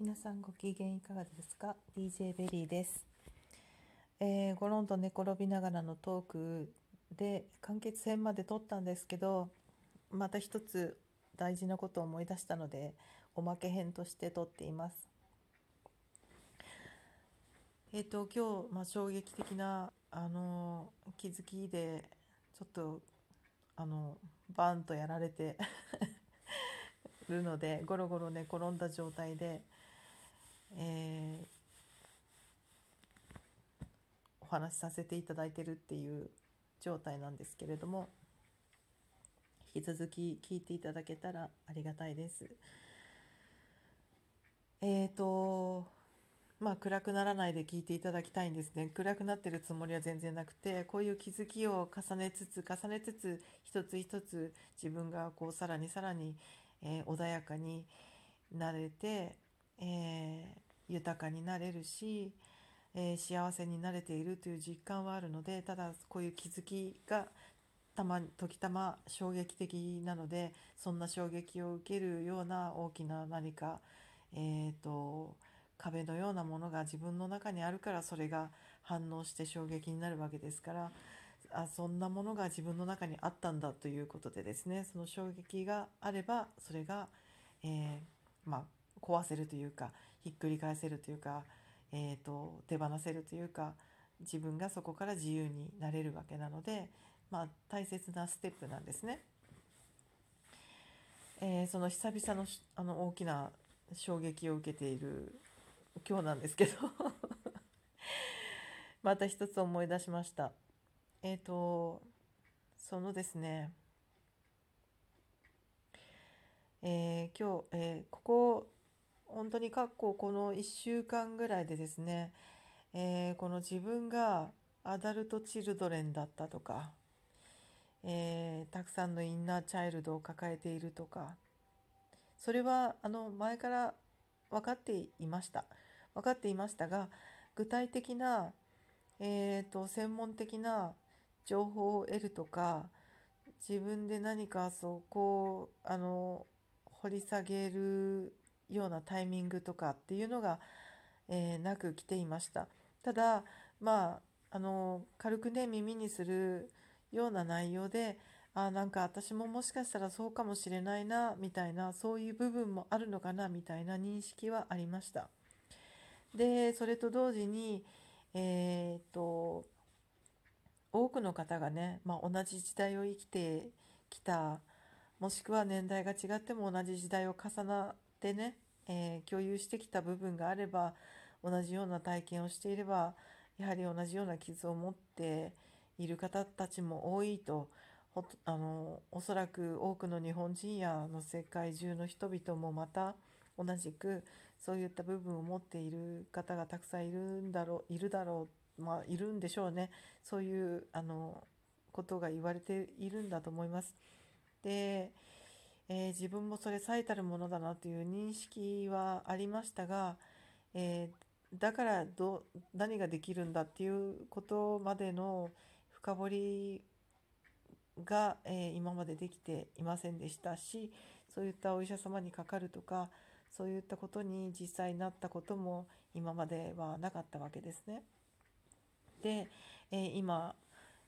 皆さんご機嫌いかがですか？DJ ベリーです、えー、ゴロンと寝転びながらのトークで完結編まで撮ったんですけどまた一つ大事なことを思い出したのでおまけ編として撮っています。えっ、ー、と今日、まあ、衝撃的なあの気づきでちょっとあのバンとやられて るのでゴロゴロ寝転んだ状態で、えー、お話しさせていただいてるっていう状態なんですけれども引き続き聞いていただけたらありがたいです。えっ、ー、とまあ暗くならないで聞いていただきたいんですね暗くなってるつもりは全然なくてこういう気づきを重ねつつ重ねつつ一つ一つ自分がこうさらにさらに、えー、穏やかになれて、えー、豊かになれるし、えー、幸せになれているという実感はあるのでただこういう気づきがたま時たま衝撃的なのでそんな衝撃を受けるような大きな何かえっ、と壁のようなものが自分の中にあるからそれが反応して衝撃になるわけですからあそんなものが自分の中にあったんだということでですねその衝撃があればそれが、えー、まあ、壊せるというかひっくり返せるというか、えーと、手放せるというか自分がそこから自由になれるわけなので、まあ、大切なステップなんですね。えー、その久々のあの大きな衝撃を受けている今日なんですけど。また一つ思い出しました。えっ、ー、とそのですね。えー、今日、えー、ここ本当に過去この1週間ぐらいでですね、えー、この自分がアダルト・チルドレンだったとか、えー、たくさんのインナーチャイルドを抱えているとかそれはあの前から分かっていました。分かっていましたが具体的な、えーと、専門的な情報を得るとか自分で何かそこをあの掘り下げるようなタイミングとかっていうのが、えー、なく来ていましたただまああの軽くね耳にするような内容であなんか私ももしかしたらそうかもしれないなみたいなそういう部分もあるのかなみたいな認識はありました。でそれと同時にえー、っと多くの方がね、まあ、同じ時代を生きてきたもしくは年代が違っても同じ時代を重なってね、えー、共有してきた部分があれば同じような体験をしていればやはり同じような傷を持っている方たちも多いとあのおそらく多くの日本人やの世界中の人々もまた同じくそういった部分を持っている方がたくさんいるんだろういるだろうまあいるんでしょうねそういうあのことが言われているんだと思います。で、えー、自分もそれ最たるものだなという認識はありましたが、えー、だからど何ができるんだっていうことまでの深掘りが、えー、今までできていませんでしたしそういったお医者様にかかるとかそういったことに実際になったことも今まではなかったわけですね。で、えー、今、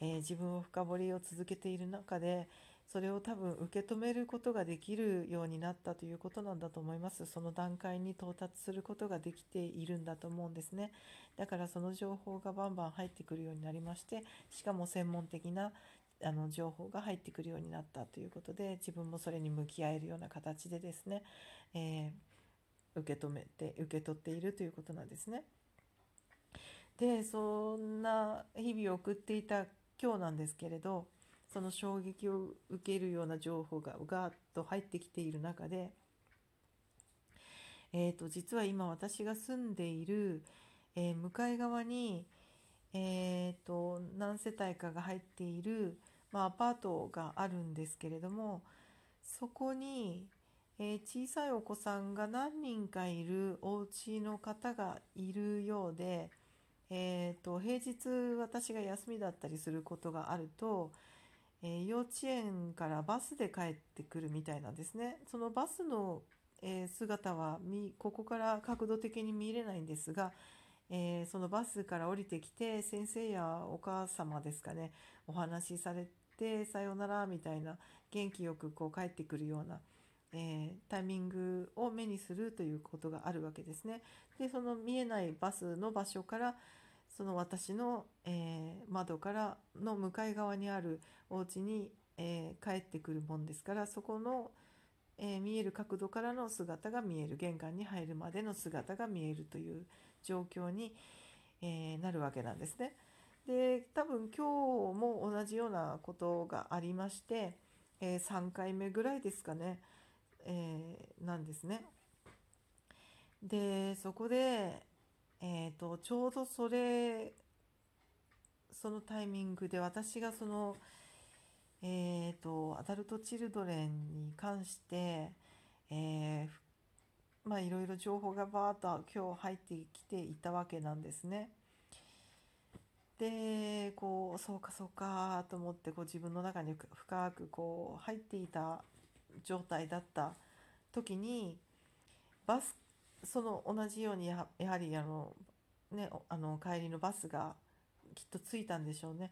えー、自分を深掘りを続けている中でそれを多分受け止めることができるようになったということなんだと思いますその段階に到達することができているんだと思うんですねだからその情報がバンバン入ってくるようになりましてしかも専門的なあの情報が入ってくるようになったということで自分もそれに向き合えるような形でですね、えー、受け止めて受け取っているということなんですね。でそんな日々を送っていた今日なんですけれどその衝撃を受けるような情報がガーッと入ってきている中で、えーと、実は今私が住んでいる、えー、向かい側に、えーと、何世帯かが入っている、まあ、アパートがあるんですけれどもそこに、えー、小さいお子さんが何人かいるお家の方がいるようで、えーと、平日私が休みだったりすることがあると、え、幼稚園からバスで帰ってくるみたいなんですね。そのバスのえ姿はここから角度的に見れないんですが、えーそのバスから降りてきて先生やお母様ですかねお話しされてさようならみたいな元気よくこう帰ってくるような、えータイミングを目にするということがあるわけですね。でその見えないバスの場所からその私の、えー窓からの向かい側にあるお家に、えー帰ってくるもんですからそこの、えー見える角度からの姿が見える玄関に入るまでの姿が見えるという状況に、えなるわけなんですね。で多分今日も同じようなことがありまして、え3回目ぐらいですかね、えなんですね。でそこで、えー、とちょうどそれそのタイミングで私がその、えー、とアダルト・チルドレンに関して、えーまあいろいろ情報がバーッと今日入ってきていたわけなんですね。でこうそうかそうかと思ってこう自分の中に深くこう入っていた状態だった時にバスその同じようにやはりあの、ね、あの帰りのバスがきっと着いたんでしょうね。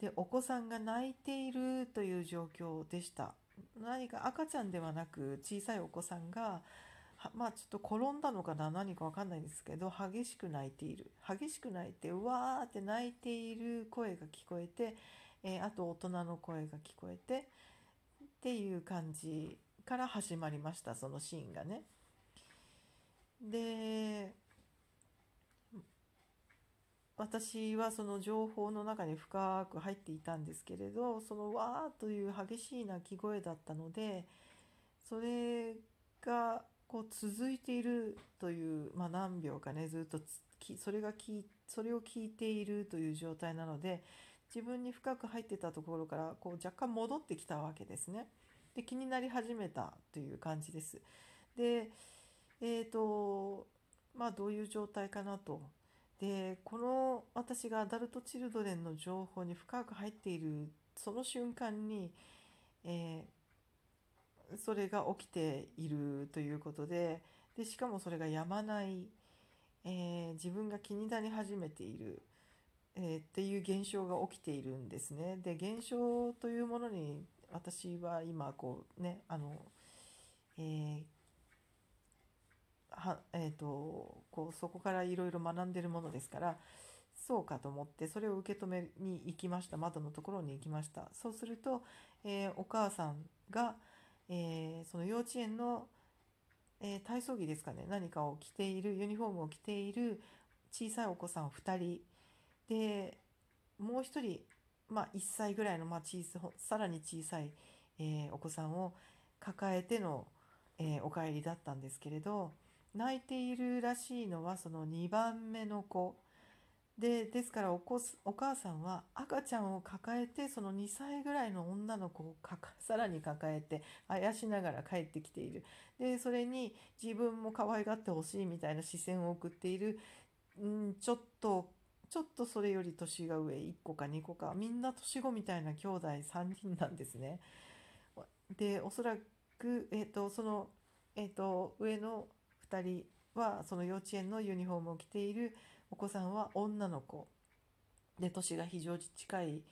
でお子さんが泣いているという状況でした。何か赤ちゃんではなく小さいお子さんがまあちょっと転んだのかな何かわかんないですけど激しく泣いている激しく泣いてうわーって泣いている声が聞こえて、えーあと大人の声が聞こえてっていう感じから始まりましたそのシーンがね。で私はその情報の中に深く入っていたんですけれどそのわーという激しい鳴き声だったのでそれがこう続いているという、まあ、何秒かねずっときそれがきそれを聞いているという状態なので自分に深く入ってたところからこう若干戻ってきたわけですね。で気になり始めたという感じです。でえーとまあどういう状態かなと。でこの私がアダルト・チルドレンの情報に深く入っているその瞬間に、えーそれが起きているということででしかもそれがやまない、えー自分が気になり始めている、えーっていう現象が起きているんですね。で現象というものに私は今こうねあの、えーはえー、とこうそこからいろいろ学んでるものですからそうかと思ってそれを受け止めに行きました。窓のところに行きました。そうすると、えーお母さんが、えーその幼稚園の、えー体操着ですかね。何かを着ているユニフォームを着ている小さいお子さん2人。でもう1人、まあ、1歳ぐらいの、まあ、小ささらに小さい、えお子さんを抱えての、えお帰りだったんですけれど泣いているらしいのはその2番目の子。でですからお子すお母さんは赤ちゃんを抱えてその2歳ぐらいの女の子をかか さらに抱えてあやしながら帰ってきている。でそれに自分も可愛がってほしいみたいな視線を送っている、ん、ちょっとちょっとそれより年が上1個か2個か。みんな年子みたいな兄弟3人なんですね。でおそらく、えー、とその、えー、と上の2人はその幼稚園のユニフォームを着ているお子さんは女の子で年が非常に近い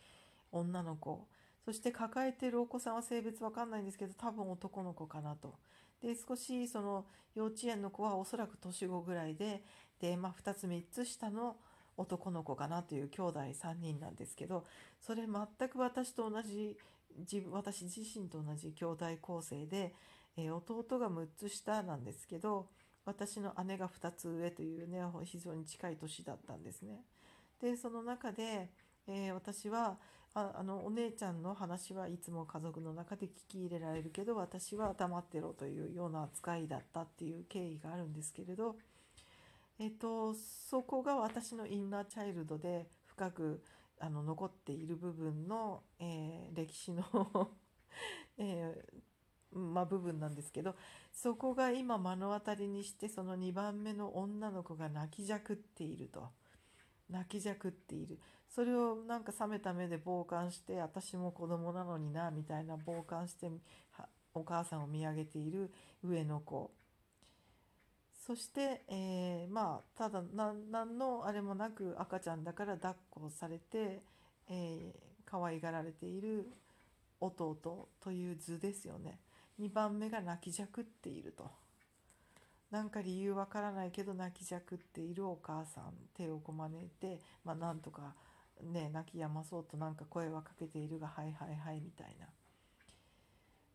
女の子そして抱えてるお子さんは性別わかんないんですけど多分男の子かなと。で少しその幼稚園の子はおそらく年子ぐらいでで、まあ、2つ3つ下の男の子かなという兄弟3人なんですけどそれ全く私と同じ自私自身と同じ兄弟構成で、えー弟が6つ下なんですけど私の姉が2つ上というね非常に近い年だったんですね。でその中で、えー私はああのお姉ちゃんの話はいつも家族の中で聞き入れられるけど私は黙ってろというような扱いだったっていう経緯があるんですけれど、えっと、そこが私のインナーチャイルドで深くあの残っている部分の、えー歴史の、えーまあ、部分なんですけどそこが今目の当たりにしてその2番目の女の子が泣きじゃくっていると。泣きじゃくっている。それをなんか冷めた目で傍観して私も子供なのになみたいな傍観してお母さんを見上げている上の子。そして、えーまあただ何のあれもなく赤ちゃんだから抱っこされて、えー可愛がられている弟という図ですよね。2番目が泣きじゃくっていると。なんか理由わからないけど泣きじゃくっているお母さん手をこまねて、まあ、なんとかね泣き止まそうとなんか声はかけているがはいはいはいみたいな。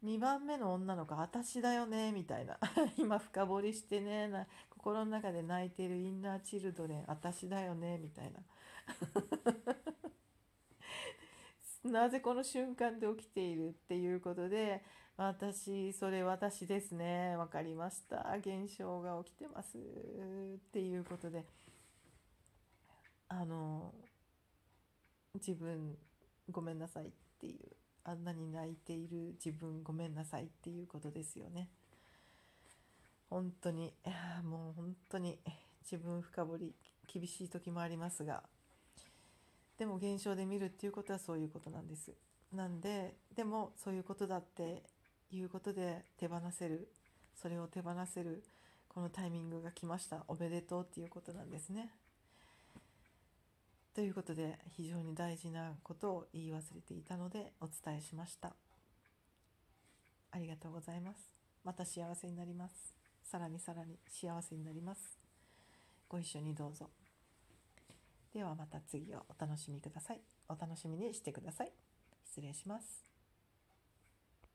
2番目の女の子私だよねみたいな。今深掘りしてねな心の中で泣いているインナーチルドレン私だよねみたいな。なぜこの瞬間で起きているっていうことで私それ私ですね。分かりました。現象が起きてます。っていうことで。あの自分ごめんなさいっていう。あんなに泣いている自分ごめんなさいっていうことですよね。本当にもう本当に自分深掘り厳しい時もありますが。でも現象で見るっていうことはそういうことなんです。なんででもそういうことだっていうことで手放せるそれを手放せるこのタイミングが来ました。おめでとうっていうことなんですね。ということで非常に大事なことを言い忘れていたのでお伝えしました。ありがとうございます。また幸せになります。さらにさらに幸せになります。ご一緒にどうぞ。ではまた次をお楽しみください。お楽しみにしてください。失礼します。